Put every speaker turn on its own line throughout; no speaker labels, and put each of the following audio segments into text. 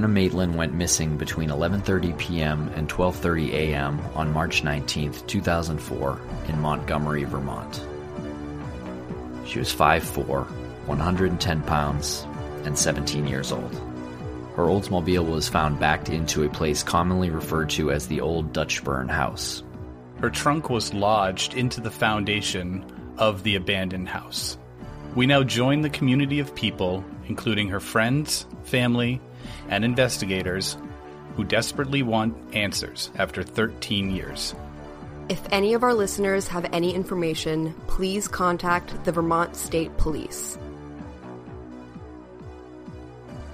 Brianna Maitland went missing between 11:30 p.m. and 12:30 a.m. on March 19, 2004, in Montgomery, Vermont. She was 5'4", 110 pounds, and 17 years old. Her Oldsmobile was found backed into a place commonly referred to as the Old Dutchburn House.
Her trunk was lodged into the foundation of the abandoned house. We now join the community of people, including her friends, family, and investigators, who desperately want answers after 13 years.
If any of our listeners have any information, please contact the Vermont State Police.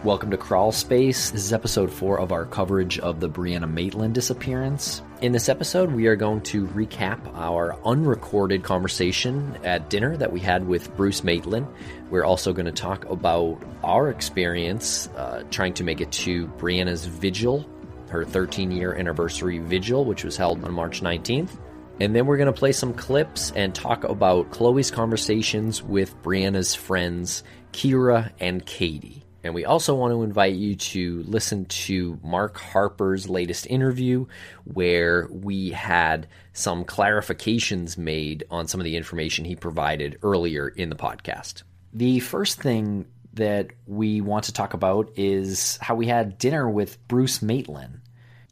Welcome to Crawl Space. This is episode four of our coverage of the Brianna Maitland disappearance. In this episode, we are going to recap our unrecorded conversation at dinner that we had with Bruce Maitland. We're also going to talk about our experience uh, trying to make it to Brianna's vigil, her 13 year anniversary vigil, which was held on March 19th. And then we're going to play some clips and talk about Chloe's conversations with Brianna's friends, Kira and Katie. And we also want to invite you to listen to Mark Harper's latest interview, where we had some clarifications made on some of the information he provided earlier in the podcast. The first thing that we want to talk about is how we had dinner with Bruce Maitland.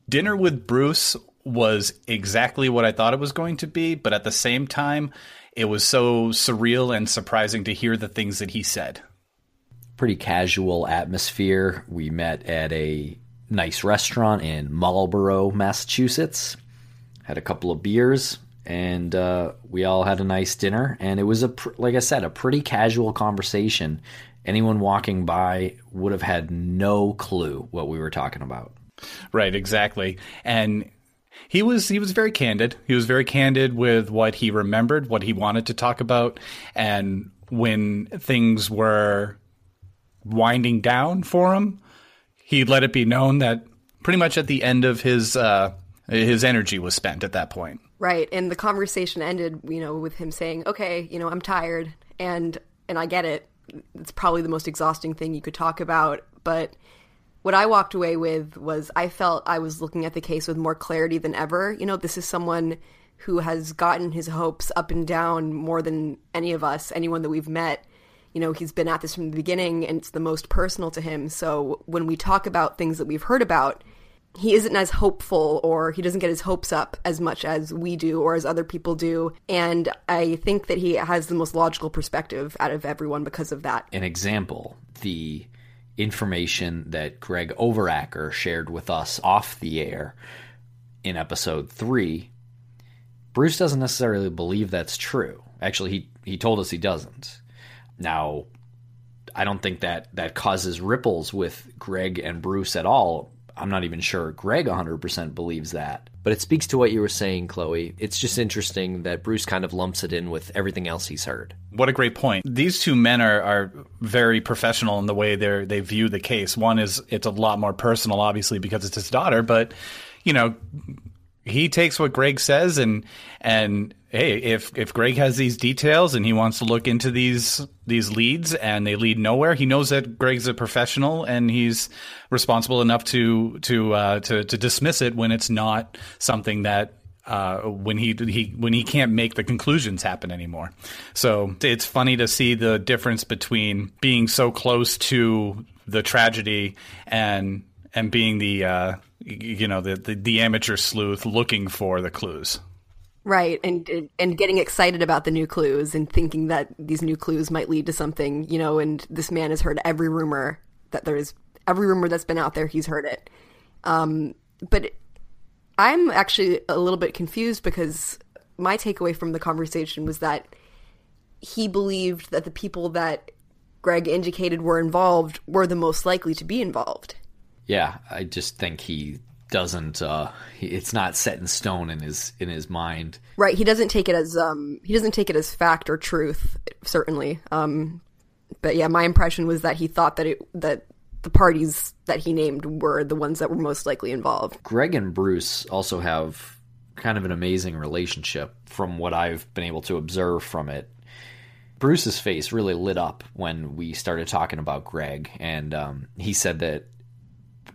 Dinner with Bruce was exactly what I thought it was going to be, but at the same time, it was so surreal and surprising to hear the things that he said
pretty casual atmosphere. We met at a nice restaurant in Marlborough, Massachusetts. Had a couple of beers, and uh, we all had a nice dinner. And it was a, pr- like I said, a pretty casual conversation. Anyone walking by would have had no clue what we were talking about.
Right, exactly. And he was he was very candid. He was very candid with what he remembered, what he wanted to talk about, and when things were winding down for him, he let it be known that pretty much at the end of his uh, his energy was spent at that point.
Right, and the conversation ended, you know, with him saying, "Okay, you know, I'm tired, and and I get it. It's probably the most exhausting thing you could talk about, but." What I walked away with was I felt I was looking at the case with more clarity than ever. You know, this is someone who has gotten his hopes up and down more than any of us, anyone that we've met you know, he's been at this from the beginning and it's the most personal to him. So when we talk about things that we've heard about, he isn't as hopeful or he doesn't get his hopes up as much as we do or as other people do. And I think that he has the most logical perspective out of everyone because of that.
An example, the information that Greg Overacker shared with us off the air in episode three, Bruce doesn't necessarily believe that's true. Actually, he, he told us he doesn't. Now, I don't think that that causes ripples with Greg and Bruce at all. I'm not even sure Greg 100% believes that. But it speaks to what you were saying, Chloe. It's just interesting that Bruce kind of lumps it in with everything else he's heard.
What a great point. These two men are, are very professional in the way they they view the case. One is it's a lot more personal, obviously, because it's his daughter, but you know, he takes what Greg says and and hey, if if Greg has these details and he wants to look into these these leads and they lead nowhere, he knows that Greg's a professional and he's responsible enough to to uh, to, to dismiss it when it's not something that uh, when he he when he can't make the conclusions happen anymore. So it's funny to see the difference between being so close to the tragedy and and being the uh, you know the, the, the amateur sleuth looking for the clues.
Right, and and getting excited about the new clues and thinking that these new clues might lead to something, you know. And this man has heard every rumor that there is every rumor that's been out there. He's heard it. Um, but I'm actually a little bit confused because my takeaway from the conversation was that he believed that the people that Greg indicated were involved were the most likely to be involved.
Yeah, I just think he doesn't uh it's not set in stone in his in his mind.
Right he doesn't take it as um he doesn't take it as fact or truth certainly. Um but yeah my impression was that he thought that it that the parties that he named were the ones that were most likely involved.
Greg and bruce also have kind of an amazing relationship from what i've been able to observe from it. Bruce's face really lit up when we started talking about greg and um, he said that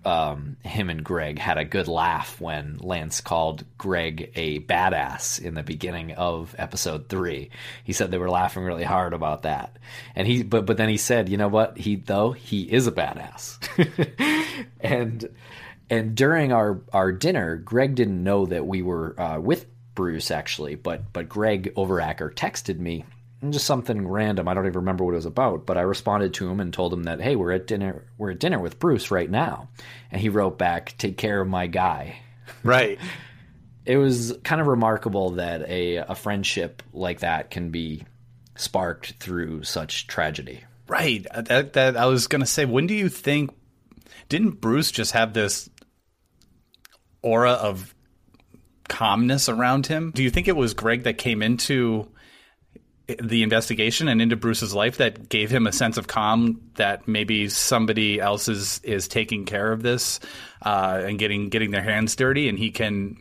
um, him and Greg had a good laugh when Lance called Greg a badass in the beginning of episode three. He said they were laughing really hard about that, and he but but then he said, you know what? He though he is a badass, and and during our our dinner, Greg didn't know that we were uh, with Bruce actually, but but Greg Overacker texted me just something random. I don't even remember what it was about, but I responded to him and told him that hey, we're at dinner. We're at dinner with Bruce right now, and he wrote back, "Take care of my guy."
Right.
it was kind of remarkable that a a friendship like that can be sparked through such tragedy.
Right. Uh, that that I was gonna say. When do you think? Didn't Bruce just have this aura of calmness around him? Do you think it was Greg that came into the investigation and into Bruce's life that gave him a sense of calm that maybe somebody else is is taking care of this uh, and getting getting their hands dirty and he can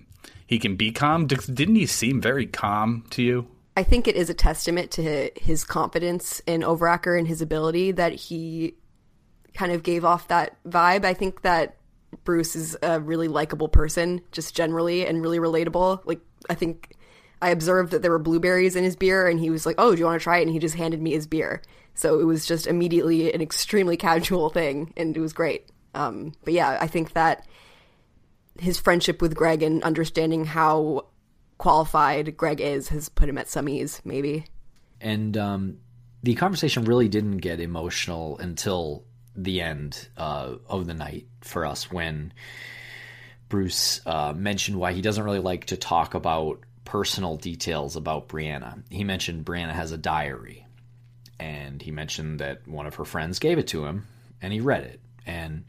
he can be calm. Didn't he seem very calm to you?
I think it is a testament to his confidence in Overacker and his ability that he kind of gave off that vibe. I think that Bruce is a really likable person, just generally, and really relatable. Like, I think I observed that there were blueberries in his beer, and he was like, "Oh, do you want to try it?" And he just handed me his beer. So it was just immediately an extremely casual thing, and it was great. Um, but yeah, I think that his friendship with Greg and understanding how qualified Greg is has put him at some ease, maybe.
And um, the conversation really didn't get emotional until the end uh, of the night for us when Bruce uh, mentioned why he doesn't really like to talk about personal details about Brianna. He mentioned Brianna has a diary, and he mentioned that one of her friends gave it to him, and he read it, and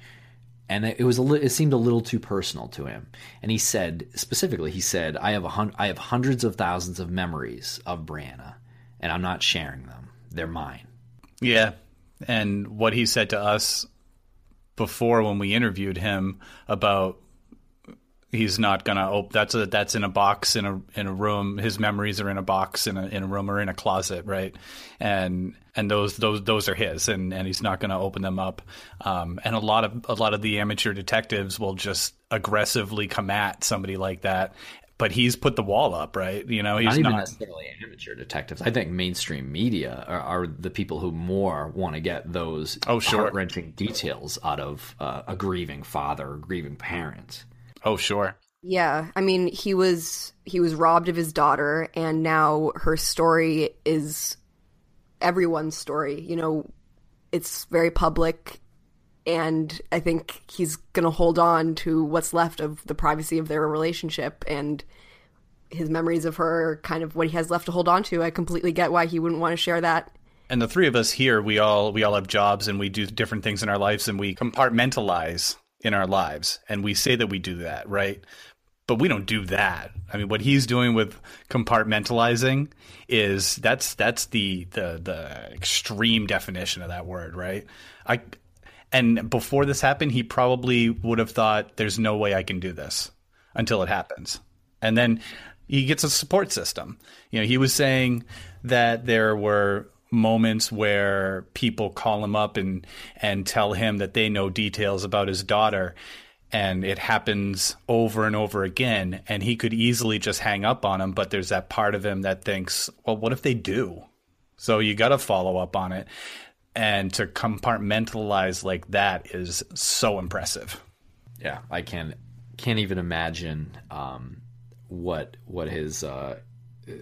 and it was a li- it seemed a little too personal to him. And he said specifically, he said, "I have a hun- I have hundreds of thousands of memories of Brianna, and I'm not sharing them. They're mine."
Yeah, and what he said to us before when we interviewed him about he's not gonna open that's a that's in a box in a in a room his memories are in a box in a in a room or in a closet right and and those those those are his and and he's not gonna open them up um, and a lot of a lot of the amateur detectives will just aggressively come at somebody like that but he's put the wall up, right? You know, he's
not even
not,
necessarily amateur detectives. I think mainstream media are, are the people who more want to get those
oh, sure.
heart wrenching details out of uh, a grieving father, or grieving parent.
Oh, sure.
Yeah, I mean, he was he was robbed of his daughter, and now her story is everyone's story. You know, it's very public, and I think he's gonna hold on to what's left of the privacy of their relationship and his memories of her. Kind of what he has left to hold on to. I completely get why he wouldn't want to share that.
And the three of us here, we all we all have jobs and we do different things in our lives, and we compartmentalize in our lives. And we say that we do that, right? But we don't do that. I mean, what he's doing with compartmentalizing is that's that's the the the extreme definition of that word, right? I and before this happened, he probably would have thought, "There's no way I can do this," until it happens, and then he gets a support system. You know, he was saying that there were moments where people call him up and and tell him that they know details about his daughter and it happens over and over again and he could easily just hang up on him but there's that part of him that thinks well what if they do? So you got to follow up on it. And to compartmentalize like that is so impressive.
Yeah i can can't even imagine um, what what his uh,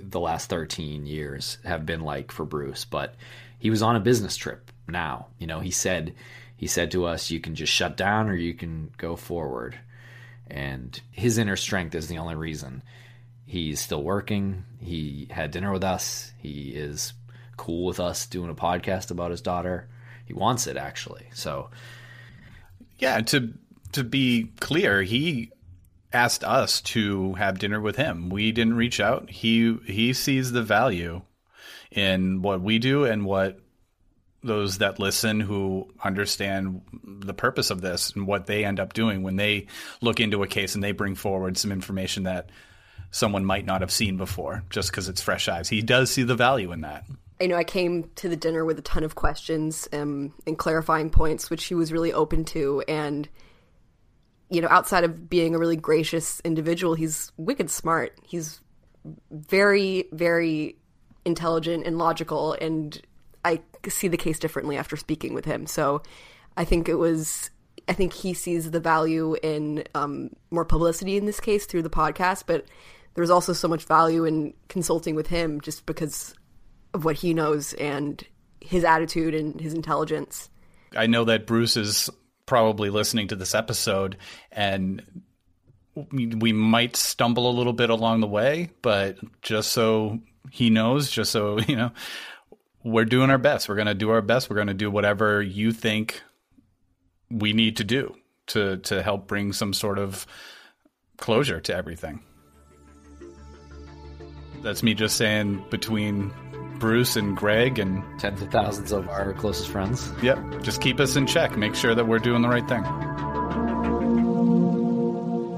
the last 13 years have been like for Bruce, but he was on a business trip now. You know, he said he said to us, you can just shut down or you can go forward. And his inner strength is the only reason he's still working. He had dinner with us. He is cool with us doing a podcast about his daughter. He wants it actually. So
yeah, to to be clear, he asked us to have dinner with him. We didn't reach out. He he sees the value in what we do and what those that listen who understand the purpose of this and what they end up doing when they look into a case and they bring forward some information that someone might not have seen before just because it's fresh eyes. He does see the value in that.
I know I came to the dinner with a ton of questions um, and clarifying points, which he was really open to. And you know, outside of being a really gracious individual, he's wicked smart. He's very, very intelligent and logical, and I see the case differently after speaking with him. So I think it was. I think he sees the value in um, more publicity in this case through the podcast, but there's also so much value in consulting with him just because of what he knows and his attitude and his intelligence.
I know that Bruce is probably listening to this episode and we might stumble a little bit along the way, but just so he knows, just so, you know, we're doing our best. We're going to do our best. We're going to do whatever you think we need to do to to help bring some sort of closure to everything. That's me just saying between Bruce and Greg and
tens of thousands of our closest friends.
Yep, just keep us in check. Make sure that we're doing the right thing.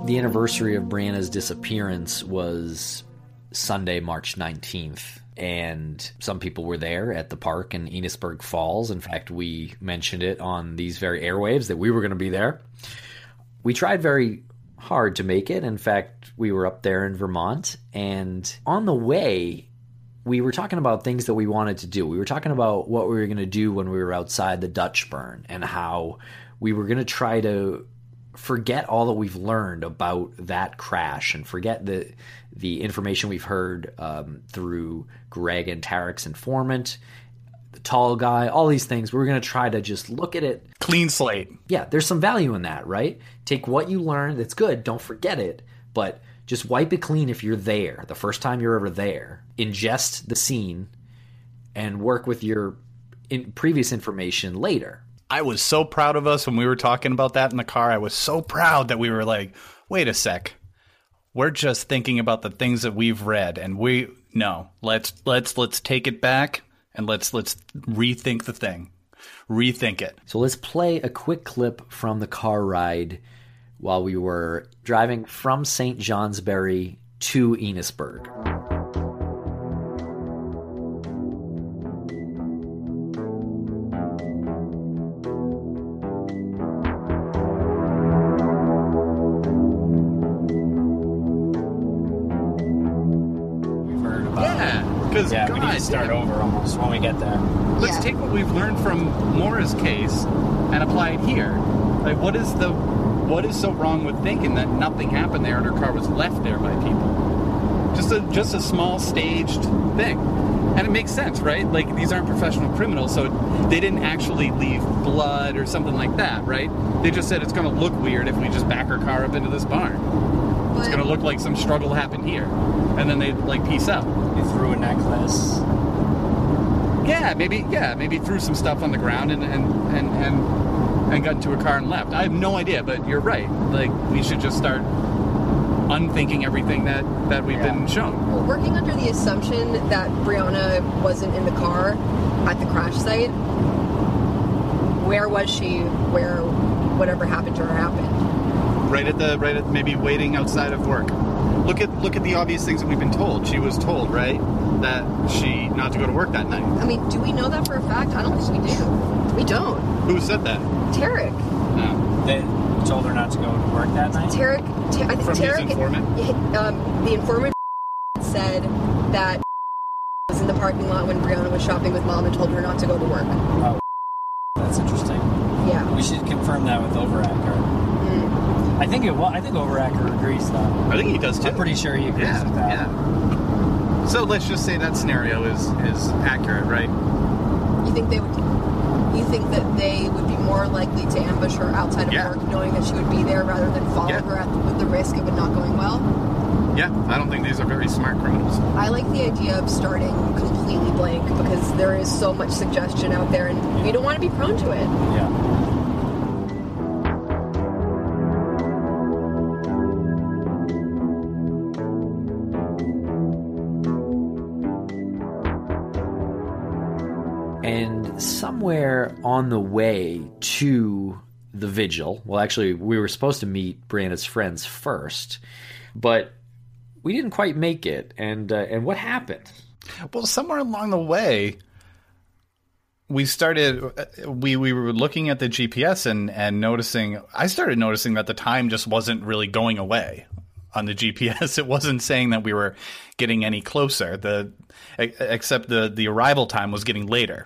The anniversary of Brianna's disappearance was Sunday, March 19th and some people were there at the park in Enosburg Falls. In fact, we mentioned it on these very airwaves that we were going to be there. We tried very hard to make it. In fact, we were up there in Vermont, and on the way, we were talking about things that we wanted to do. We were talking about what we were going to do when we were outside the Dutchburn and how we were going to try to forget all that we've learned about that crash and forget the the information we've heard um, through Greg and Tarek's informant, the tall guy, all these things. We're going to try to just look at it.
Clean slate.
Yeah, there's some value in that, right? Take what you learned, that's good, don't forget it, but just wipe it clean if you're there, the first time you're ever there. Ingest the scene and work with your in previous information later.
I was so proud of us when we were talking about that in the car. I was so proud that we were like, wait a sec we're just thinking about the things that we've read and we no let's let's let's take it back and let's let's rethink the thing rethink it
so let's play a quick clip from the car ride while we were driving from st johnsbury to enosburg
yeah, God, we need to start over almost when we get there.
Let's yeah. take what we've learned from Maura's case and apply it here. Like, what is the what is so wrong with thinking that nothing happened there and her car was left there by people? Just a just a small staged thing. And it makes sense, right? Like these aren't professional criminals, so they didn't actually leave blood or something like that, right? They just said it's going to look weird if we just back our car up into this barn it's going to look like some struggle happened here, and then they like peace out.
You threw a necklace.
Yeah, maybe. Yeah, maybe threw some stuff on the ground and and and and, and got into a car and left. I have no idea, but you're right. Like we should just start unthinking everything that that we've yeah. been shown.
Well, working under the assumption that Brianna wasn't in the car at the crash site, where was she? Where whatever happened to her happened?
right at the right at maybe waiting outside of work. Look at look at the obvious things that we've been told. She was told, right, that she not to go to work that night.
I mean, do we know that for a fact? I don't think we do. We don't.
Who said that?
Tarek.
No. They told her not to go to work that night.
Tarek. Ta- I think
From
Tarek.
His informant.
Um, the informant said that was in the parking lot when Brianna was shopping with mom and told her not to go to work.
Oh, that's interesting.
Yeah.
We should confirm that with Overacker. I think it. Well, I think Overacker agrees though.
I think he does too.
I'm pretty sure he agrees
yeah,
with that.
Yeah. So let's just say that scenario is is accurate, right?
You think they would? You think that they would be more likely to ambush her outside of
yeah.
work, knowing that she would be there, rather than follow
yeah.
her at the, with the risk of it not going well?
Yeah, I don't think these are very smart criminals.
I like the idea of starting completely blank because there is so much suggestion out there, and we don't want to be prone to it.
Yeah.
On the way to the vigil, well, actually, we were supposed to meet Brianna's friends first, but we didn't quite make it. And uh, and what happened?
Well, somewhere along the way, we started uh, we we were looking at the GPS and and noticing I started noticing that the time just wasn't really going away on the GPS. It wasn't saying that we were getting any closer. The except the the arrival time was getting later.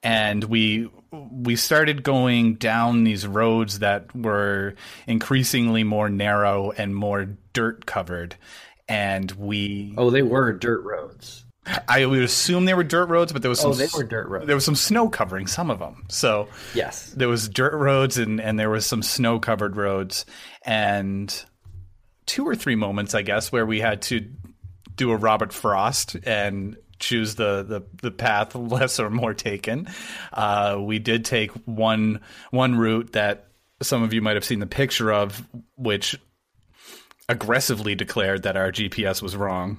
And we we started going down these roads that were increasingly more narrow and more dirt covered and we
Oh, they were dirt roads.
I would assume they were dirt roads, but there was oh, some
Oh, they were dirt roads.
there was some snow covering some of them. So
Yes.
there was dirt roads and and there was some snow covered roads and two or three moments I guess where we had to do a Robert Frost and choose the the, the path less or more taken. Uh, we did take one one route that some of you might have seen the picture of, which aggressively declared that our GPS was wrong.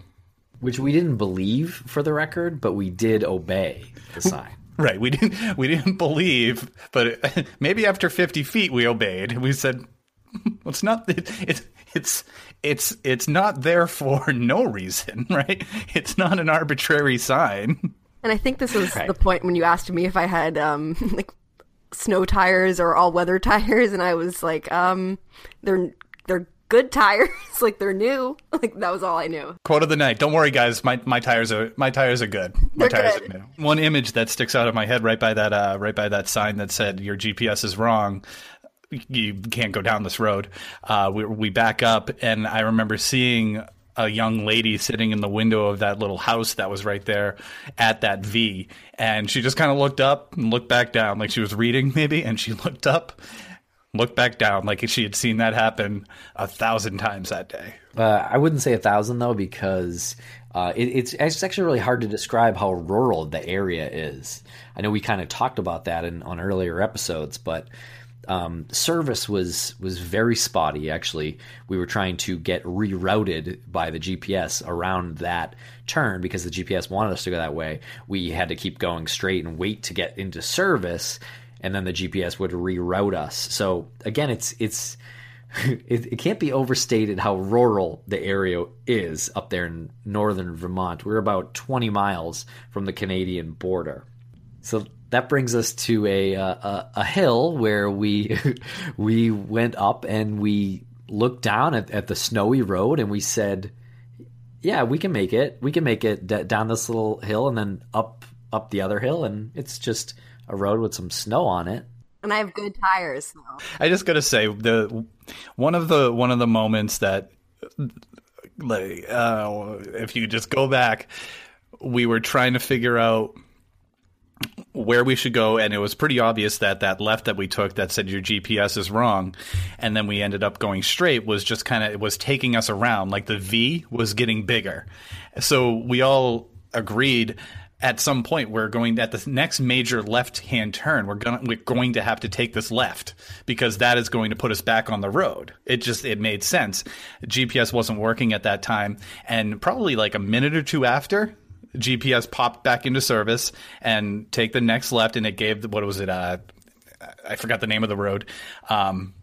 Which we didn't believe for the record, but we did obey the sign.
Right. We didn't we didn't believe, but maybe after 50 feet we obeyed. We said it's not it, it's it's it's it's not there for no reason, right? It's not an arbitrary sign.
And I think this was
Right.
the point when you asked me if I had um like snow tires or all weather tires and I was like um they're they're good tires like they're new like that was all I knew.
Quote of the night. Don't worry, guys. My my tires are my tires are good. My
They're
tires
good.
are new. One image that sticks out of my head right by that uh, right by that sign that said your GPS is wrong. You can't go down this road. Uh, we we back up, and I remember seeing a young lady sitting in the window of that little house that was right there at that V, and she just kind of looked up and looked back down, like she was reading maybe, and she looked up. Looked back down like she had seen that happen a thousand times that day.
Uh, I wouldn't say a thousand though, because uh, it, it's it's actually really hard to describe how rural the area is. I know we kind of talked about that in on earlier episodes, but um, service was was very spotty. Actually, we were trying to get rerouted by the GPS around that turn because the GPS wanted us to go that way. We had to keep going straight and wait to get into service, and then the GPS would reroute us. So again, it's it's it, it can't be overstated how rural the area is up there in northern Vermont. We're about 20 miles from the Canadian border. So that brings us to a uh, a, a hill where we we went up and we looked down at, at the snowy road and we said, "Yeah, we can make it. We can make it d- down this little hill and then up up the other hill, and it's just a road with some snow on it."
And I have good tires so.
I just gotta say the one of the one of the moments that like uh, if you just go back, we were trying to figure out where we should go, and it was pretty obvious that that left that we took that said your GPS is wrong, and then we ended up going straight was just kind of it was taking us around like the V was getting bigger, so we all agreed at some point we're going at the next major left hand turn we're going we're going to have to take this left because that is going to put us back on the road. It just it made sense. Gps wasn't working at that time and probably like a minute or two after gps popped back into service and take the next left and it gave the, what was it uh i forgot the name of the road um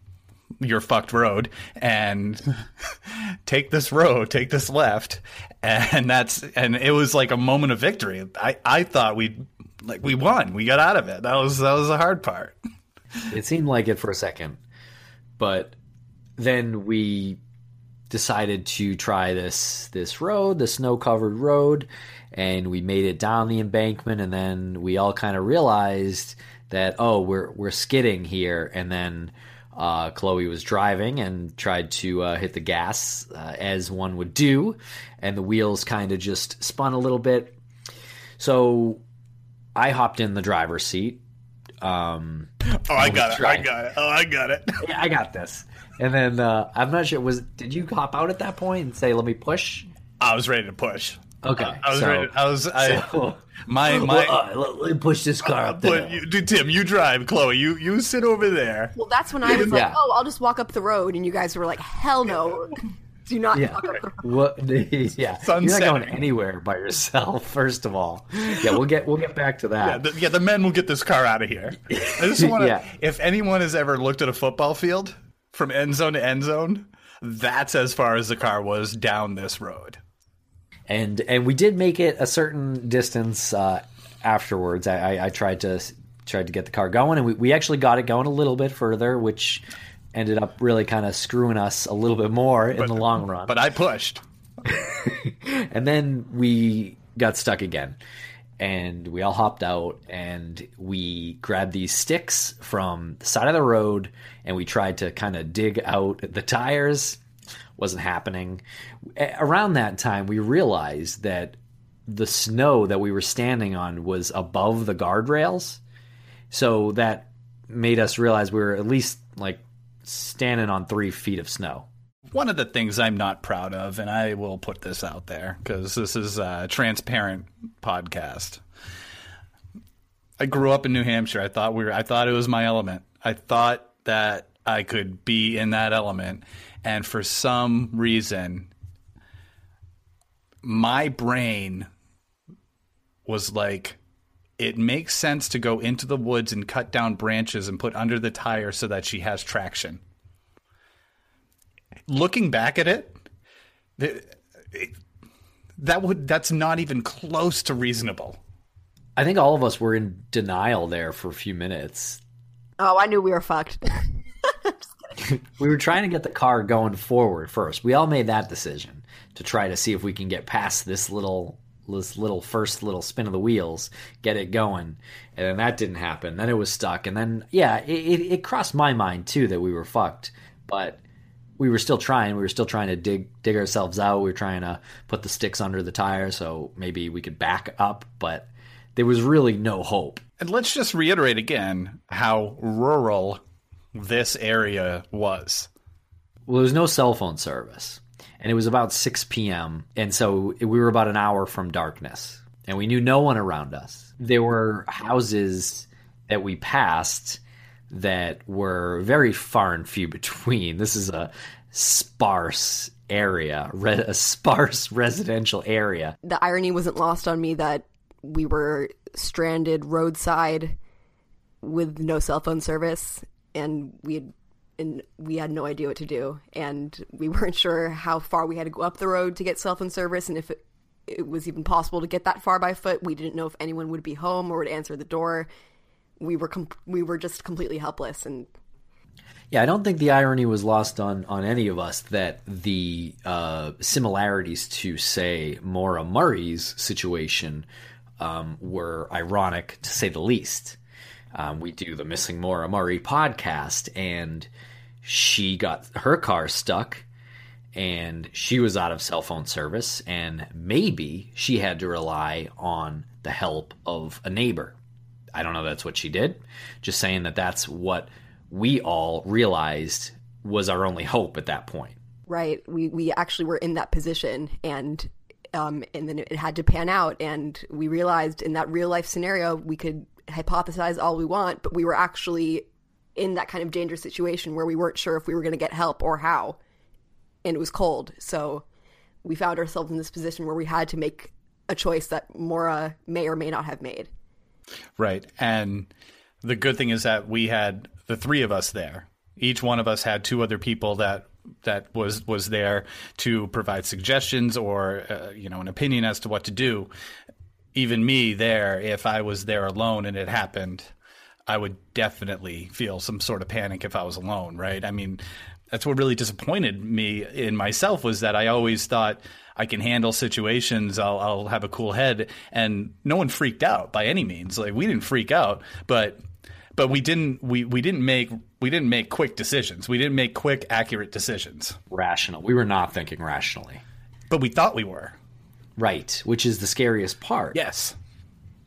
your fucked road and take this road, take this left. And that's, and it was like a moment of victory. I, I thought we, like, we won. We got out of it. That was, that was the hard part.
It seemed like it for a second, but then we decided to try this this road, the snow covered road, and we made it down the embankment, and then we all kind of realized that oh, we're we're skidding here, and then. Uh, Chloe was driving and tried to uh, hit the gas uh, as one would do, and the wheels kind of just spun a little bit. So I hopped in the driver's seat. Um,
Oh, I got it. I got it. Oh, I got it.
yeah, I got this. And then uh, I'm not sure. Was did you hop out at that point and say, "Let me push"?
I was ready to push.
Okay,
I was
so,
ready. I was, I,
so-
my, my,
Well, uh, let, let me push this car up
but
there.
you, Tim, you drive. Chloe, you, you sit over there.
Well, that's when I was like,
Yeah.
"Oh, I'll just walk up the road," and you guys were like, "Hell no, do not
Yeah.
walk up the road."
What? Yeah,
Sun
you're not going anywhere by yourself. First of all, yeah, we'll get we'll get back to
Yeah
that.
the, yeah, the men will get this car out of here. I just want to.
Yeah.
If anyone has ever looked at a football field from end zone to end zone, that's as far as the car was down this road.
and and we did make it a certain distance uh, afterwards. I, I, I tried to tried to get the car going, and we, we actually got it going a little bit further, which ended up really kind of screwing us a little bit more in the long run.
But I pushed.
and then we got stuck again. And we all hopped out and we grabbed these sticks from the side of the road and we tried to kind of dig out the tires. Wasn't happening. Around that time, we realized that the snow that we were standing on was above the guardrails. So that made us realize we were at least like standing on three feet of snow.
One of the things I'm not proud of, and I will put this out there because this is a transparent podcast. I grew up in New Hampshire. I thought we were. I thought it was my element. I thought that I could be in that element, and for some reason, my brain was like, it makes sense to go into the woods and cut down branches and put under the tire so that she has traction looking back at it, that would that's not even close to reasonable.
I think all of us were in denial there for a few minutes.
Oh, I knew we were fucked.
We were trying to get the car going forward first. We all made that decision to try to see if we can get past this little this little first little spin of the wheels, get it going, and then that didn't happen. Then it was stuck, and then yeah, it, it, it crossed my mind too that we were fucked, but we were still trying. We were still trying to dig dig ourselves out. We were trying to put the sticks under the tire so maybe we could back up, but there was really no hope.
And let's just reiterate again how rural this area was.
Well, there was no cell phone service, and it was about 6 p.m., and so we were about an hour from darkness, and we knew no one around us. There were houses that we passed that were very far and few between. This is a sparse area, re- a sparse residential area.
the irony wasn't lost on me that we were stranded roadside with no cell phone service and we had and we had no idea what to do and we weren't sure how far we had to go up the road to get cell phone service and if it, it was even possible to get that far by foot we didn't know if anyone would be home or would answer the door we were com- we were just completely helpless and
Yeah, I don't think the irony was lost on on any of us that the uh, similarities to say Maura Murray's situation um, were ironic to say the least. Um, we do the Missing Maura Murray podcast, and she got her car stuck, and she was out of cell phone service, and maybe she had to rely on the help of a neighbor. I don't know that's what she did. Just saying that that's what we all realized was our only hope at that point.
right we we actually were in that position and um and then it had to pan out and we realized in that real life scenario we could hypothesize all we want but we were actually in that kind of dangerous situation where we weren't sure if we were going to get help or how and it was cold so we found ourselves in this position where we had to make a choice that Maura may or may not have made
Right. And the good thing is that we had the three of us there. Each one of us had two other people that that was was there to provide suggestions or uh, you know an opinion as to what to do. Even me there, if I was there alone and it happened, I would definitely feel some sort of panic if I was alone, right? I mean, that's what really disappointed me in myself was that I always thought I can handle situations. I'll, I'll have a cool head, and no one freaked out by any means. Like we didn't freak out, but but we didn't we we didn't make we didn't make quick decisions. We didn't make quick, accurate decisions.
Rational. We were not thinking rationally.
But we thought we were.
Right, which is the scariest part.
Yes.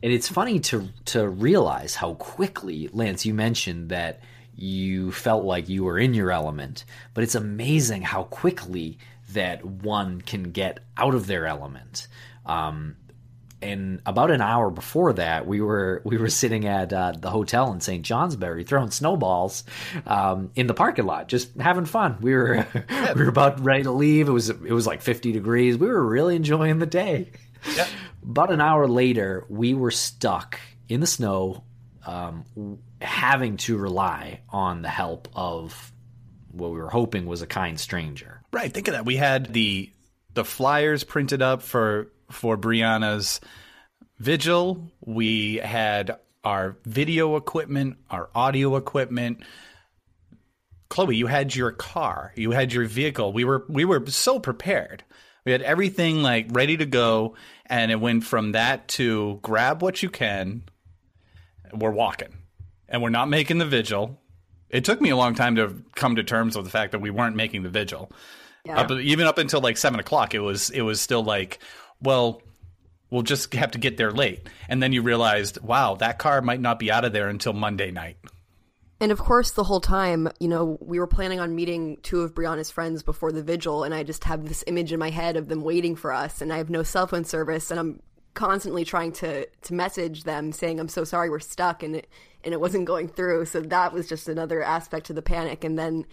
And it's funny to to realize how quickly, Lance, you mentioned that you felt like you were in your element, but it's amazing how quickly that one can get out of their element. Um, and about an hour before that, we were we were sitting at uh, the hotel in St. Johnsbury throwing snowballs um, in the parking lot, just having fun. We were we were about ready to leave. It was it was like fifty degrees. We were really enjoying the day.
Yeah.
About an hour later, we were stuck in the snow, um, having to rely on the help of what we were hoping was a kind stranger.
Right. Think of that. We had the the flyers printed up for for Brianna's vigil. We had our video equipment, our audio equipment. Chloe, you had your car, you had your vehicle. We were we were so prepared. We had everything like ready to go, and it went from that to grab what you can. We're walking, and we're not making the vigil. It took me a long time to come to terms with the fact that we weren't making the vigil.
Yeah.
Up, even up until like seven o'clock, it was it was still like, well, we'll just have to get there late, and then you realized, wow, that car might not be out of there until Monday night.
And of course, the whole time, you know, we were planning on meeting two of Brianna's friends before the vigil, and I just have this image in my head of them waiting for us, and I have no cell phone service, and I'm constantly trying to to message them saying I'm so sorry we're stuck, and it and it wasn't going through. So that was just another aspect to the panic. And then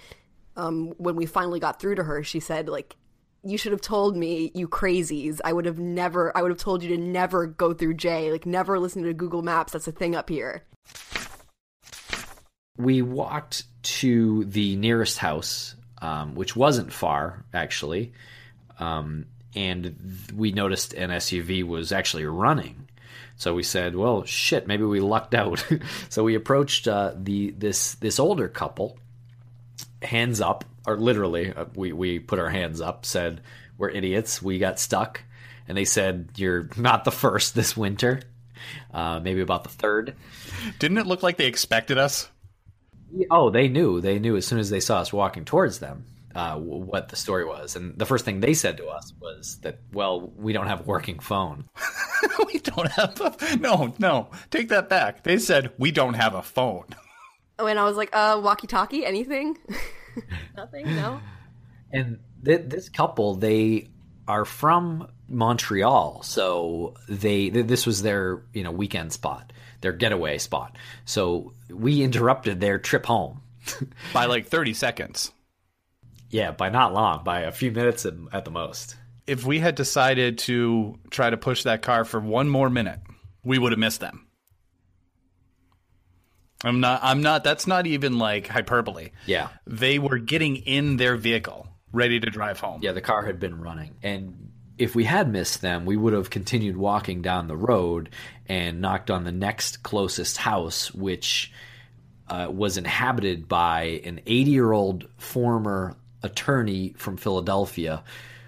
um, when we finally got through to her, she said like. You should have told me, you crazies. I would have never, I would have told you to never go through J, like never listen to Google Maps. That's a thing up here.
we walked to the nearest house, um, which wasn't far actually, um, and we noticed an SUV was actually running. So we said, "Well, shit, maybe we lucked out." so we approached uh, the this this older couple, hands up, or literally, uh, we we put our hands up, said, "We're idiots. We got stuck," and they said, "You're not the first this winter." Uh, maybe about the third.
Didn't it look like they expected us?
Oh, they knew. They knew as soon as they saw us walking towards them uh, what the story was. And the first thing they said to us was that, well, we don't have a working phone.
we don't have a no, no. Take that back. They said we don't have a phone.
Oh, and I was like, uh, walkie talkie, anything? Nothing? No?
And th- this couple, they are from Montreal, so they th- this was their you know weekend spot, their getaway spot. So we interrupted their trip home.
By like 30 seconds.
Yeah, by not long, by a few minutes at, at the most.
If we had decided to try to push that car for one more minute, we would have missed them. I'm not I'm not that's not even like hyperbole.
Yeah.
They were getting in their vehicle, ready to drive home.
Yeah, the car had been running. And if we had missed them, we would have continued walking down the road and knocked on the next closest house, which uh, was inhabited by an 80 year old former attorney from Philadelphia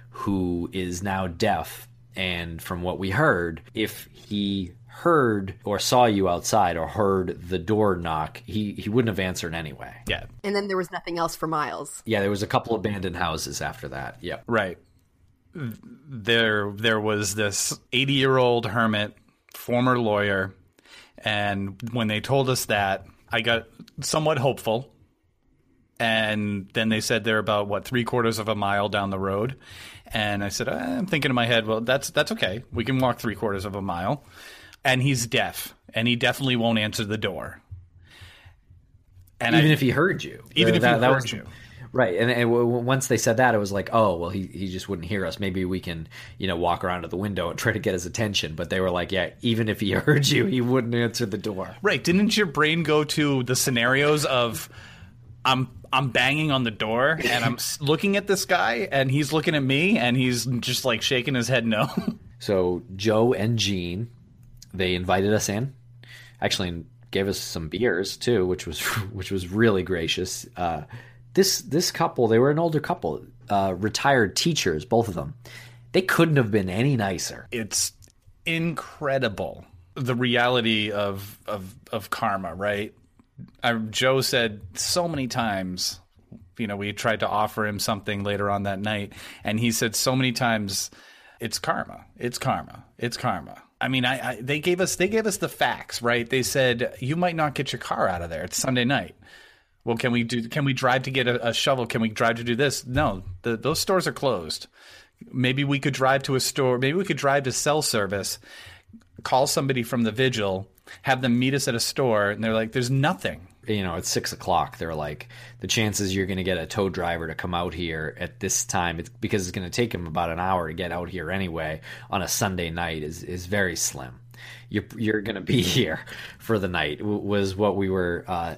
who is now deaf. And from what we heard, if he heard or saw you outside or heard the door knock, he, he wouldn't have answered anyway.
Yeah.
And then there was nothing else for miles.
Yeah, there was a couple abandoned houses after that. Yep.
Right. There there was this 80-year-old hermit, former lawyer, and when they told us that, I got somewhat hopeful. And then they said they're about what three quarters of a mile down the road, and I said uh, I'm thinking in my head, well, that's that's okay. We can walk three quarters of a mile, and he's deaf, and he definitely won't answer the door. And
even
I,
if he heard you,
even if
that,
he heard
was,
you.
right? And, and w- once they said that, it was like, oh, well, he he just wouldn't hear us. Maybe we can, you know, walk around to the window and try to get his attention. But they were like, yeah, even if he heard you, he wouldn't answer the door.
Right. Didn't your brain go to the scenarios of I'm I'm banging on the door and I'm looking at this guy and he's looking at me and he's just like shaking his head no.
So Joe and Jean, they invited us in. Actually, gave us some beers too, which was which was really gracious. Uh, this this couple, they were an older couple, uh, retired teachers, both of them. They couldn't have been any nicer.
it's incredible the reality of of of karma, right? I, Joe said so many times, you know, we tried to offer him something later on that night, and he said so many times, "It's karma, it's karma, it's karma." I mean, I, I they gave us they gave us the facts, right? They said you might not get your car out of there. It's Sunday night. Well, can we do? Can we drive to get a, a shovel? Can we drive to do this? No, the, those stores are closed. Maybe we could drive to a store. Maybe we could drive to cell service, call somebody from the vigil, have them meet us at a store, and they're like, "There's nothing."
you know, at six o'clock, they're like, the chances you're going to get a tow driver to come out here at this time, it's because it's going to take him about an hour to get out here anyway on a Sunday night is is very slim. You're you're going to be here for the night was what we were uh,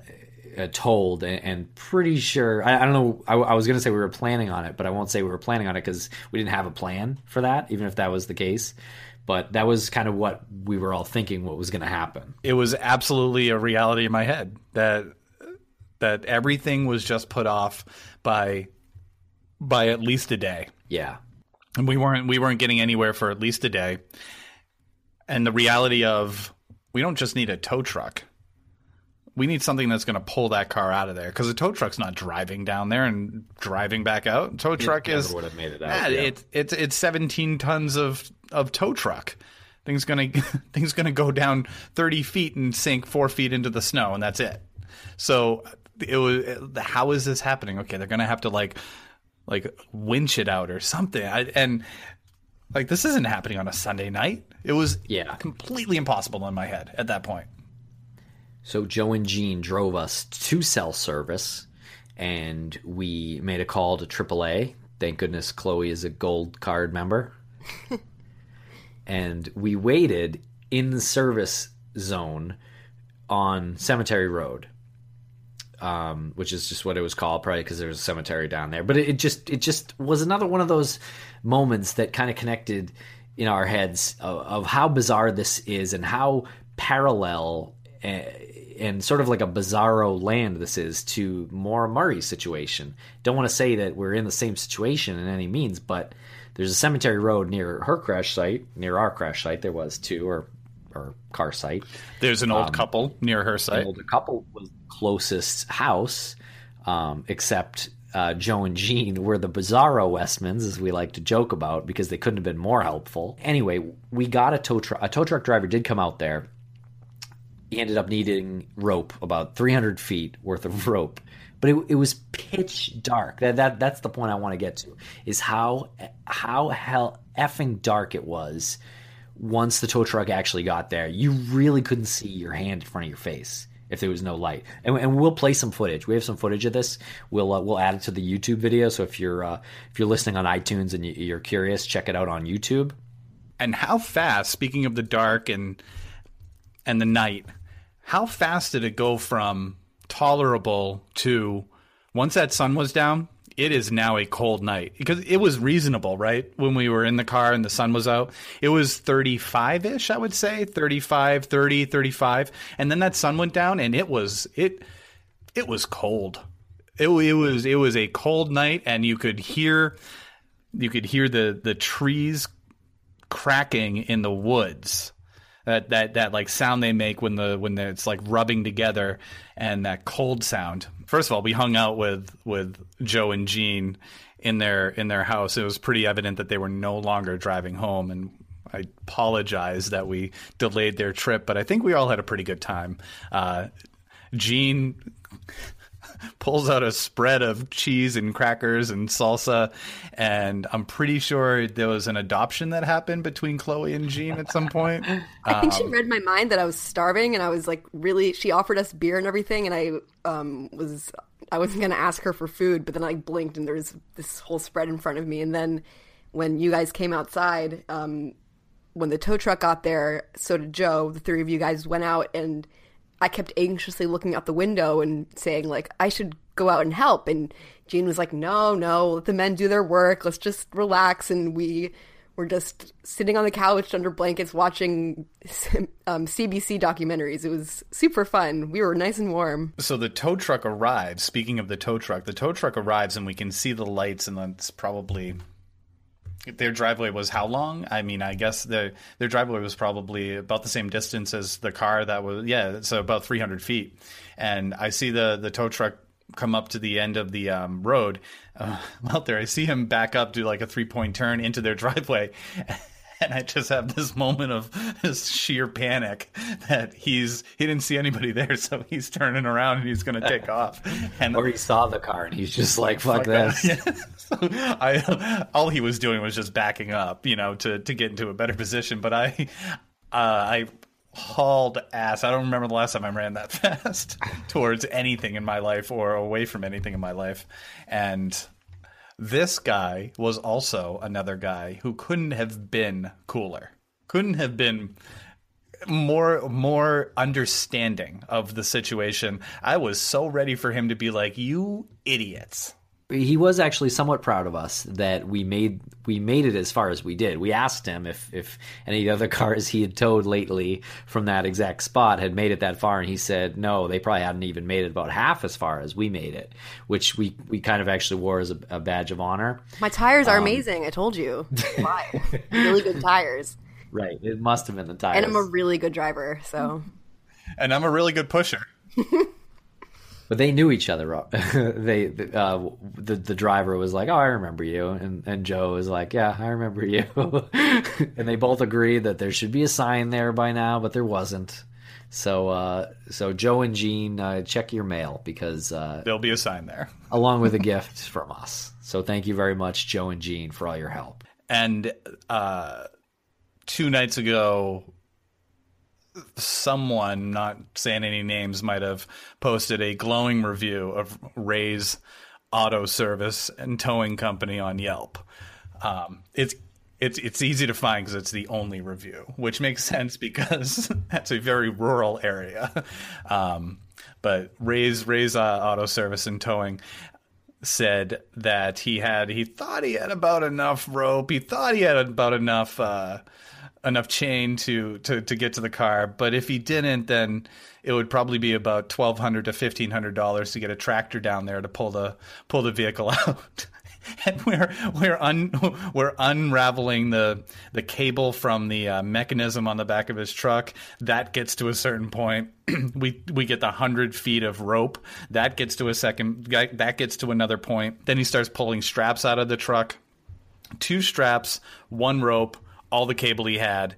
uh, told, and, and, pretty sure I, I don't know. I, I was going to say we were planning on it, but I won't say we were planning on it because we didn't have a plan for that, even if that was the case. But that was kind of what we were all thinking what was going to happen.
It was absolutely a reality in my head that that everything was just put off by by at least a day.
Yeah.
And we weren't we weren't getting anywhere for at least a day. And the reality of we don't just need a tow truck. We need something that's going to pull that car out of there because the tow truck's not driving down there and driving back out. Tow truck
it
is
would have made it out.
Yeah, yeah. It's it's it's 17 tons of of tow truck. Things gonna things gonna go down 30 feet and sink four feet into the snow, and that's it. So it was how is this happening? Okay, they're gonna have to like like winch it out or something. I, and like this isn't happening on a Sunday night. It was
yeah
completely impossible in my head at that point.
So Joe and Jean drove us to cell service, and we made a call to AAA. Thank goodness Chloe is a gold card member. and we waited in the service zone on Cemetery Road, um, which is just what it was called, probably because there's a cemetery down there. But it, it, just it just was another one of those moments that kind of connected in our heads of, of how bizarre this is and how parallel and sort of like a bizarro land this is to Maura Murray's situation. Don't want to say that we're in the same situation in any means, but there's a cemetery road near her crash site, near our crash site. There was two, or or car site.
There's an old um, couple near her site.
The older couple was closest house, um, except uh, Joe and Jean were the bizarro Westmans, as we like to joke about, because they couldn't have been more helpful. Anyway, we got a tow truck. A tow truck driver did come out there he ended up needing rope, about 300 feet worth of rope. But it, it was pitch dark. That, that that's the point I want to get to is how how hell effing dark it was once the tow truck actually got there. You really couldn't see your hand in front of your face if there was no light. And, and, we'll play some footage. We have some footage of this. We'll uh, we'll add it to the YouTube video. So if you're uh, if you're listening on iTunes and you, are curious, check it out on YouTube.
And how fast? Speaking of the dark and and the night, how fast did it go from tolerable to once that sun was down? It is now a cold night because it was reasonable, right? When we were in the car and the sun was out, it was 35 ish, I would say 35, 30, 35. And then that sun went down and it was, it, it was cold. It, it was, it was a cold night and you could hear, you could hear the, the trees cracking in the woods that that that like sound they make when the when it's like rubbing together and that cold sound. First of all, we hung out with with Joe and Jean in their in their house. It was pretty evident that they were no longer driving home and I apologize that we delayed their trip, but I think we all had a pretty good time. Uh, Jean pulls out a spread of cheese and crackers and salsa, and I'm pretty sure there was an adoption that happened between Chloe and Jean at some point.
I think um, she read my mind that I was starving, and I was like, really. She offered us beer and everything, and I um, was I wasn't going to ask her for food, but then I blinked, and there was this whole spread in front of me, and then when you guys came outside. Um, when the tow truck got there, so did Joe. The three of you guys went out and I kept anxiously looking out the window and saying like I should go out and help and Jean was like no no let the men do their work let's just relax and we were just sitting on the couch under blankets watching um, CBC documentaries. It was super fun. We were nice and warm.
So the tow truck arrives. Speaking of the tow truck, the tow truck arrives and we can see the lights, and that's probably their driveway was how long? I mean, I guess the their driveway was probably about the same distance as the car that was yeah, so about 300 feet. And I see the the tow truck come up to the end of the um, road. Uh, out there, I see him back up, do like a three point turn into their driveway. and I just have this moment of this sheer panic that he's he didn't see anybody there, so he's turning around and he's going to take off. And
or he saw the car and he's just like, "Fuck, this." Yeah.
so I all he was doing was just backing up, you know, to to get into a better position. But I uh, I hauled ass. I don't remember the last time I ran that fast towards anything in my life or away from anything in my life, and this guy was also another guy who couldn't have been cooler. Couldn't have been more more understanding of the situation. I was so ready for him to be like, "You idiots."
He was actually somewhat proud of us that we made we made it as far as we did. We asked him if if any other cars he had towed lately from that exact spot had made it that far, and he said no, they probably hadn't even made it about half as far as we made it, which we we kind of actually wore as a, a badge of honor.
My tires are um, amazing. I told you. Why? really good tires.
Right. It must have been the tires.
And I'm a really good driver, so.
And I'm a really good pusher.
but they knew each other. they uh, the the driver was like, "Oh, I remember you," and and Joe was like, "Yeah, I remember you." and they both agreed that there should be a sign there by now, but there wasn't. So uh, so Joe and Jean, uh, check your mail because uh,
there'll be a sign there,
along with a gift from us. So thank you very much, Joe and Jean, for all your help.
And uh, two nights ago, someone, not saying any names, might have posted a glowing review of Ray's auto service and towing company on Yelp. Um, it's it's it's easy to find because it's the only review, which makes sense because that's a very rural area. Um, but Ray's Ray's uh, auto service and towing said that he had he thought he had about enough rope, he thought he had about enough. Uh, enough chain to, to, to get to the car. But if he didn't, then it would probably be about twelve hundred to fifteen hundred dollars to get a tractor down there to pull the pull the vehicle out. and we're we're un, we're unraveling the the cable from the uh, mechanism on the back of his truck. That gets to a certain point. we we get the hundred feet of rope. That gets to a second. That gets to another point. Then he starts pulling straps out of the truck. Two straps, one rope all the cable he had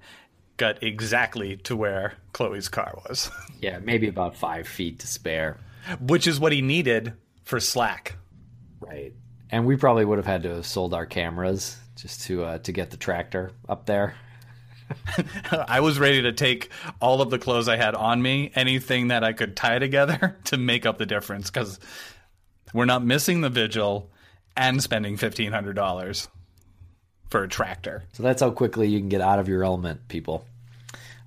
got exactly to where Chloe's car was.
Yeah, maybe about five feet to spare.
Which is what he needed for Slack.
Right. And we probably would have had to have sold our cameras just to uh, to get the tractor up there.
I was ready to take all of the clothes I had on me, anything that I could tie together to make up the difference because we're not missing the vigil and spending fifteen hundred dollars for a tractor.
So that's how quickly you can get out of your element, people.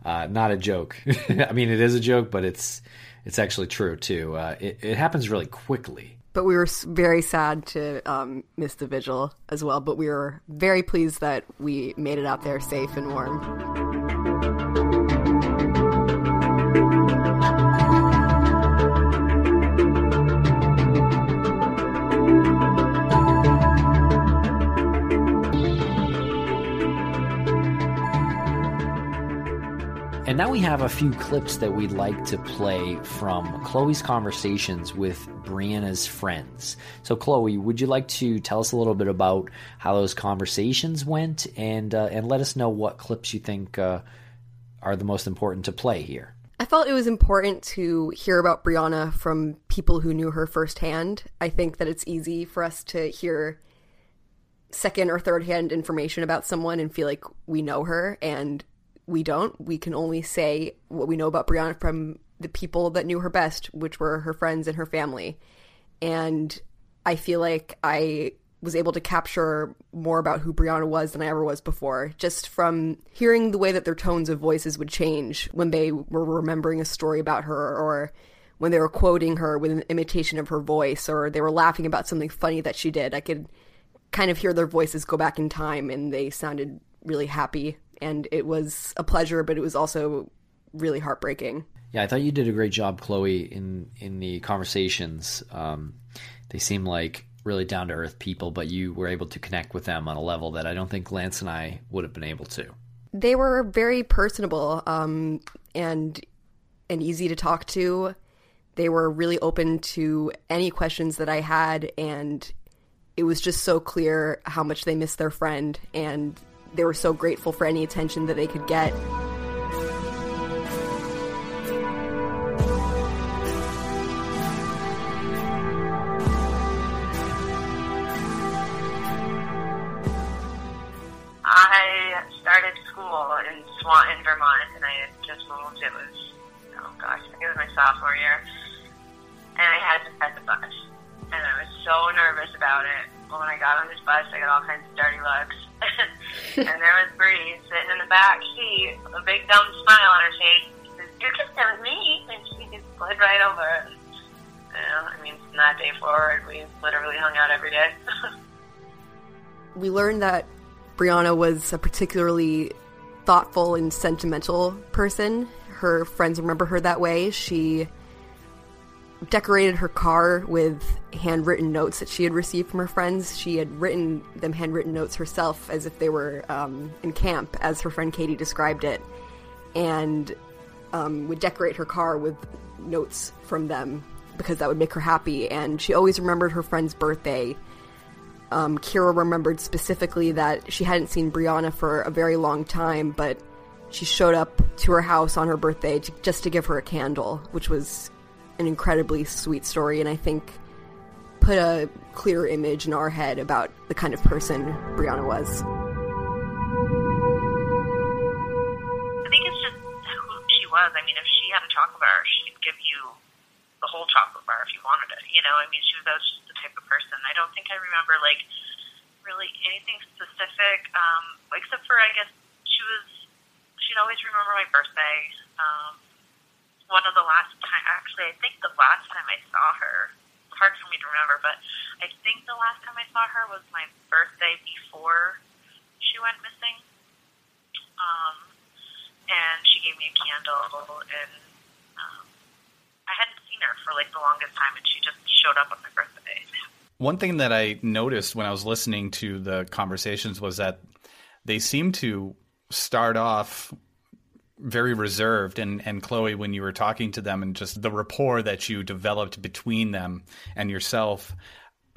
Uh, not a joke. I mean, it is a joke, but it's it's actually true too. Uh, it, it happens really quickly.
But we were very sad to um, miss the vigil as well. But we were very pleased that we made it out there safe and warm.
And now we have a few clips that we'd like to play from Chloe's conversations with Brianna's friends. So, Chloe, would you like to tell us a little bit about how those conversations went, and uh, and let us know what clips you think uh, are the most important to play here?
I felt it was important to hear about Brianna from people who knew her firsthand. I think that it's easy for us to hear second or third hand information about someone and feel like we know her and we don't. We can only say what we know about Brianna from the people that knew her best, which were her friends and her family. And I feel like I was able to capture more about who Brianna was than I ever was before, just from hearing the way that their tones of voices would change when they were remembering a story about her or when they were quoting her with an imitation of her voice or they were laughing about something funny that she did. I could kind of hear their voices go back in time and they sounded really happy and it was a pleasure, but it was also really heartbreaking.
Yeah, I thought you did a great job, Chloe, in in the conversations. Um, they seem like really down to earth people, but you were able to connect with them on a level that I don't think Lance and I would have been able to.
They were very personable um, and and easy to talk to. They were really open to any questions that I had, and it was just so clear how much they missed their friend and they were so grateful for any attention that they could get.
I started school in Swanton, Vermont, and I had just moved. It was, oh gosh, I think it was my sophomore year. And I had to pet the bus. And I was so nervous about it. But when I got on this bus, I got all kinds of dirty looks and there was Bree sitting in the back seat, a big dumb smile on her face. She says, "You're just with me," and she just slid right over. You know, I mean, from that day forward, we literally hung out every day.
we learned that Brianna was a particularly thoughtful and sentimental person. Her friends remember her that way. She decorated her car with handwritten notes that she had received from her friends. She had written them handwritten notes herself as if they were um, in camp, as her friend Katie described it, and um, would decorate her car with notes from them because that would make her happy. And she always remembered her friend's birthday. Um, Kira remembered specifically that she hadn't seen Brianna for a very long time, but she showed up to her house on her birthday to, just to give her a candle, which was an incredibly sweet story, and I think put a clear image in our head about the kind of person Brianna was.
I think it's just who she was. I mean, if she had a chocolate bar, she'd give you the whole chocolate bar if you wanted it. You know, I mean, she was, just the type of person. I don't think I remember like really anything specific, um, except for I guess she was. She'd always remember my birthday. Um, one of the last time, actually, I think the last time I saw her, It's hard for me to remember, but I think the last time I saw her was my birthday before she went missing. Um, and she gave me a candle, and um, I hadn't seen her for like the longest time, and she just showed up on my birthday.
One thing that I noticed when I was listening to the conversations was that they seem to start off very reserved. And and Chloe when you were talking to them and just the rapport that you developed between them and yourself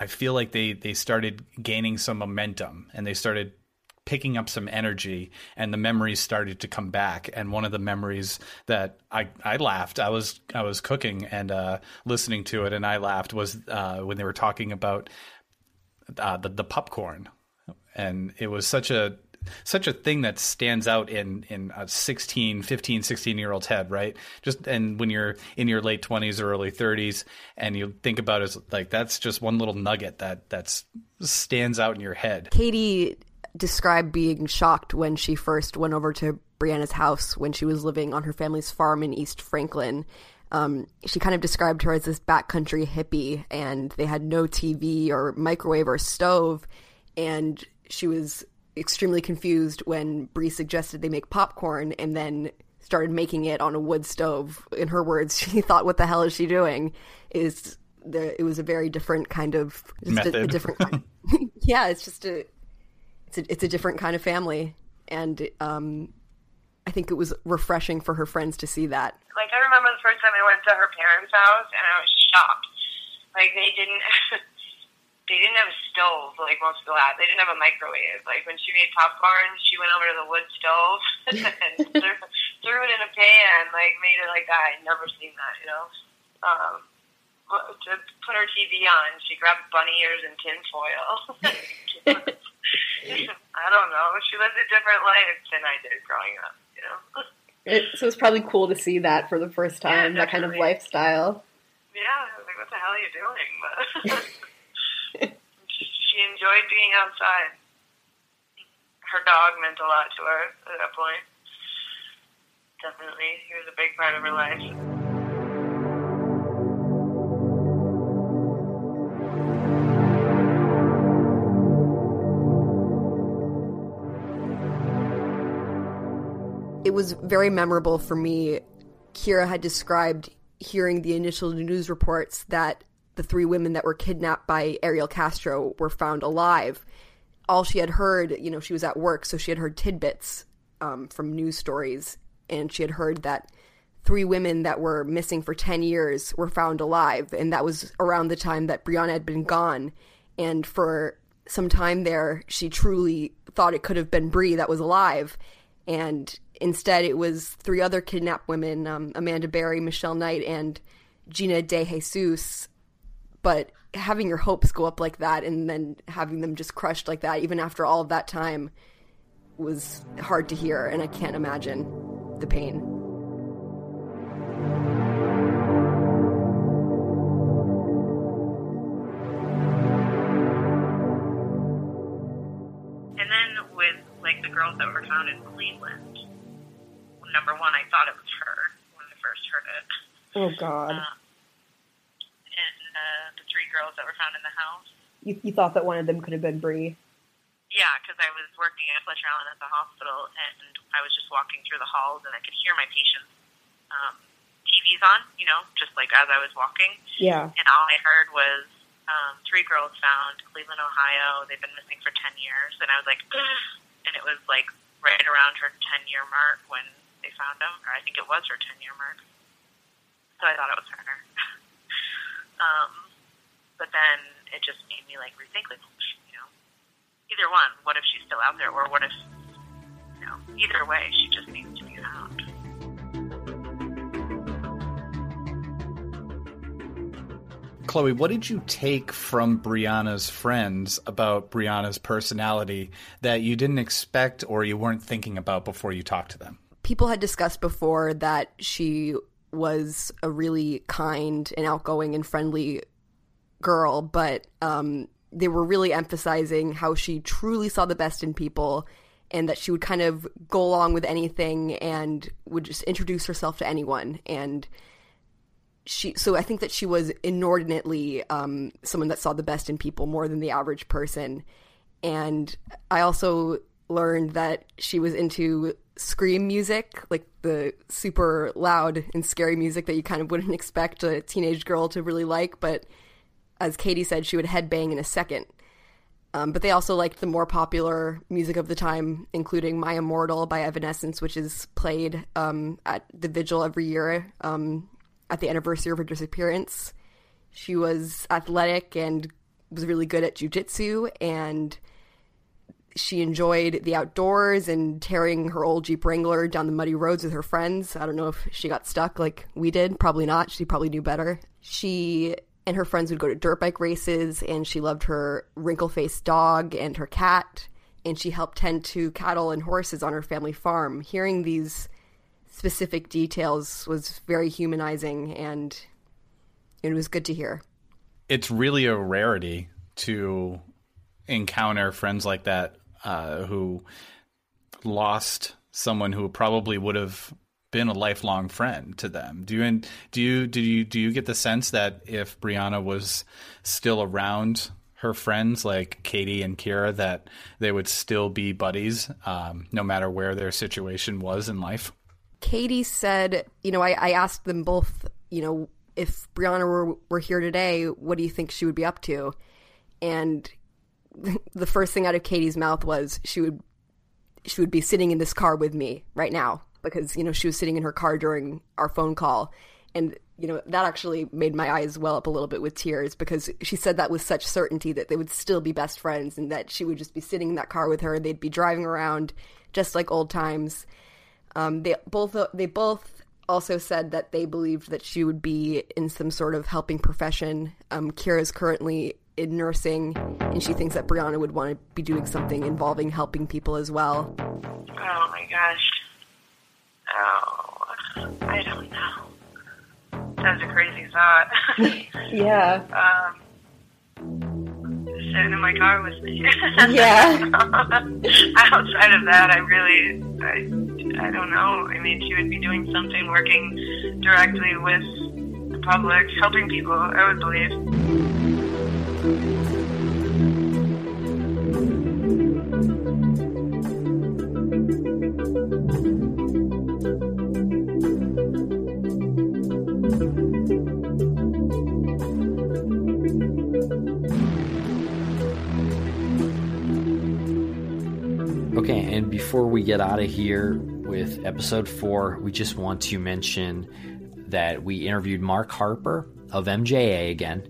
I feel like they they started gaining some momentum and they started picking up some energy and the memories started to come back. And one of the memories that I, I laughed I was I was cooking and uh, listening to it and I laughed was uh, when they were talking about uh, the the popcorn. And it was such a such a thing that stands out in in a 16 15 16 year old's head right just and when you're in your late 20s or early 30s and you think about it as like that's just one little nugget that that's stands out in your head
Katie described being shocked when she first went over to Brianna's house when she was living on her family's farm in East Franklin. Um, she kind of described her as this backcountry hippie, and they had no TV or microwave or stove. And she was extremely confused when Bree suggested they make popcorn and then started making it on a wood stove. In her words, she thought, "What the hell is she doing?" Is the it was a very different kind of just a, a
Method.
different kind. yeah, it's just a it's a it's a different kind of family, and um, I think it was refreshing for her friends to see that.
Like I remember the first time I went to her parents' house, and I was shocked. Like they didn't. They didn't have a stove like most people have. They didn't have a microwave. Like when she made popcorn, she went over to the wood stove and threw, threw it in a pan, like made it like that. I'd never seen that, you know. Um, but to put her TV on, she grabbed bunny ears and tinfoil. I don't know. She lived a different life than I did growing up, you know.
It, so it's probably cool to see that for the first time,
Yeah,
that kind of lifestyle.
Yeah, like, what the hell are you doing? She enjoyed being outside. Her dog meant a lot to her at that point. Definitely, he was a big part of her life.
it was very memorable for me. Kira had described hearing the initial news reports that the three women that were kidnapped by Ariel Castro were found alive. All she had heard, you know, she was at work, so she had heard tidbits um, from news stories, and she had heard that three women that were missing for 10 years were found alive, and that was around the time that Brianna had been gone. And for some time there, she truly thought it could have been Bree that was alive and instead it was three other kidnapped women um, amanda berry michelle knight and gina de jesus but having your hopes go up like that and then having them just crushed like that even after all of that time was hard to hear and i can't imagine the pain
And then with like the girls that were found in Cleveland. Number one, I thought it was her when I first heard it.
Oh God.
Um, and uh, the three girls that were found in the house.
You, you thought that one of them could have been Bree.
Yeah, because I was working at Fletcher Allen at the hospital, and I was just walking through the halls, and I could hear my patients' um, TVs on, you know, just like as I was walking.
Yeah.
And all I heard was um, three girls found, Cleveland, Ohio. They've been missing for 10 years. And I was like, and it was like right around her 10 year mark when they found them, or I think it was her 10 year mark. So I thought it was her. um, but then it just made me like rethink, like, oh, you know, either one. What if she's still out there, or what if, you know, either way, she just needs to be found.
Chloe, what did you take from Brianna's friends about Brianna's personality that you didn't expect or you weren't thinking about before you talked to them?
people had discussed before that she was a really kind and outgoing and friendly girl, but um, they were really emphasizing how she truly saw the best in people and that she would kind of go along with anything and would just introduce herself to anyone. And she, so I think that she was inordinately um, someone that saw the best in people more than the average person. And I also learned that she was into scream music, like the super loud and scary music that you kind of wouldn't expect a teenage girl to really like. But as Katie said, she would headbang in a second. Um, but they also liked the more popular music of the time, including My Immortal by Evanescence, which is played um, at the vigil every year um, at the anniversary of her disappearance. She was athletic and was really good at jujitsu, and she enjoyed the outdoors and tearing her old Jeep Wrangler down the muddy roads with her friends. I don't know if she got stuck like we did. Probably not. She probably knew better. She and her friends would go to dirt bike races, and she loved her wrinkle faced dog and her cat, and she helped tend to cattle and horses on her family farm. Hearing these specific details was very humanizing, and it was good to hear.
It's really a rarity to encounter friends like that uh, who lost someone who probably would have been a lifelong friend to them. Do you do you do you do you get the sense that if Brianna was still around her friends like Katie and Kira that they would still be buddies um, no matter where their situation was in life?
Katie said, you know, I, I asked them both, you know, if Brianna were, were here today, what do you think she would be up to? And the first thing out of Katie's mouth was she would she would be sitting in this car with me right now because you know she was sitting in her car during our phone call and you know that actually made my eyes well up a little bit with tears because she said that with such certainty that they would still be best friends and that she would just be sitting in that car with her they'd be driving around just like old times um, they both they both also said that they believed that she would be in some sort of helping profession um, kira's currently in nursing, and she thinks that Brianna would want to be doing something involving helping people as well.
Oh my gosh. Oh, I don't know. That's a crazy thought.
Yeah.
um, sitting in my car with me.
Yeah.
Outside of that, I really, I, I don't know. I mean, she would be doing something, working directly with the public, helping people. I would believe.
Okay, and before we get out of here with episode four, we just want to mention that we interviewed Mark Harper of MJA again,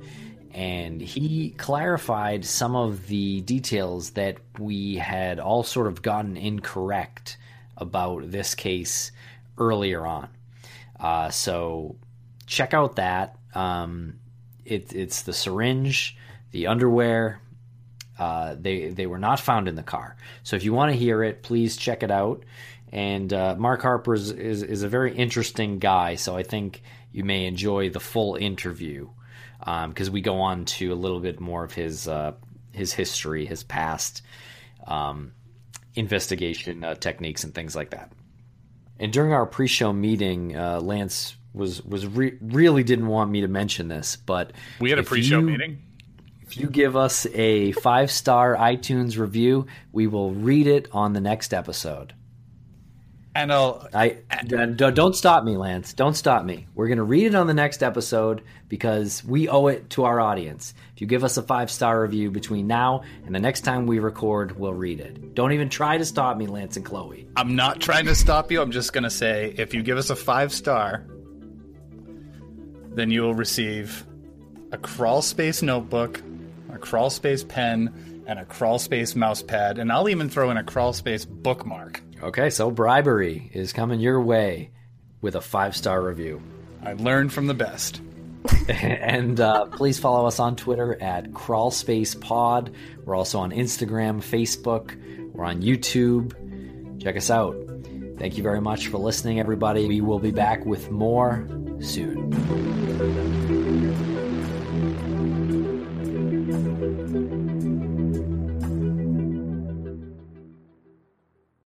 and he clarified some of the details that we had all sort of gotten incorrect about this case earlier on. Uh, so check out that. Um, it, it's the syringe, the underwear, uh, they they were not found in the car. So if you want to hear it, please check it out. And uh, Mark Harper is, is, is a very interesting guy, so I think you may enjoy the full interview because um, we go on to a little bit more of his uh, his history, his past, um, investigation uh, techniques and things like that. And during our pre-show meeting, uh, Lance was was re- really didn't want me to mention this, but
We had a pre-show
you-
meeting.
If you give us a five star iTunes review, we will read it on the next episode.
And I'll
I don't stop me, Lance. Don't stop me. We're gonna read it on the next episode because we owe it to our audience. If you give us a five star review between now and the next time we record, we'll read it. Don't even try to stop me, Lance and Chloe.
I'm not trying to stop you. I'm just going to say if you give us a five star, then you will receive a crawl space notebook, crawl space pen, and a crawl space mouse pad. And I'll even throw in a crawl space bookmark.
Okay, so bribery is coming your way with a five star review.
I learned from the best.
and uh, please follow us on Twitter at CrawlspacePod. We're also on Instagram, Facebook. We're on YouTube. Check us out. Thank you very much for listening, everybody. We will be back with more soon.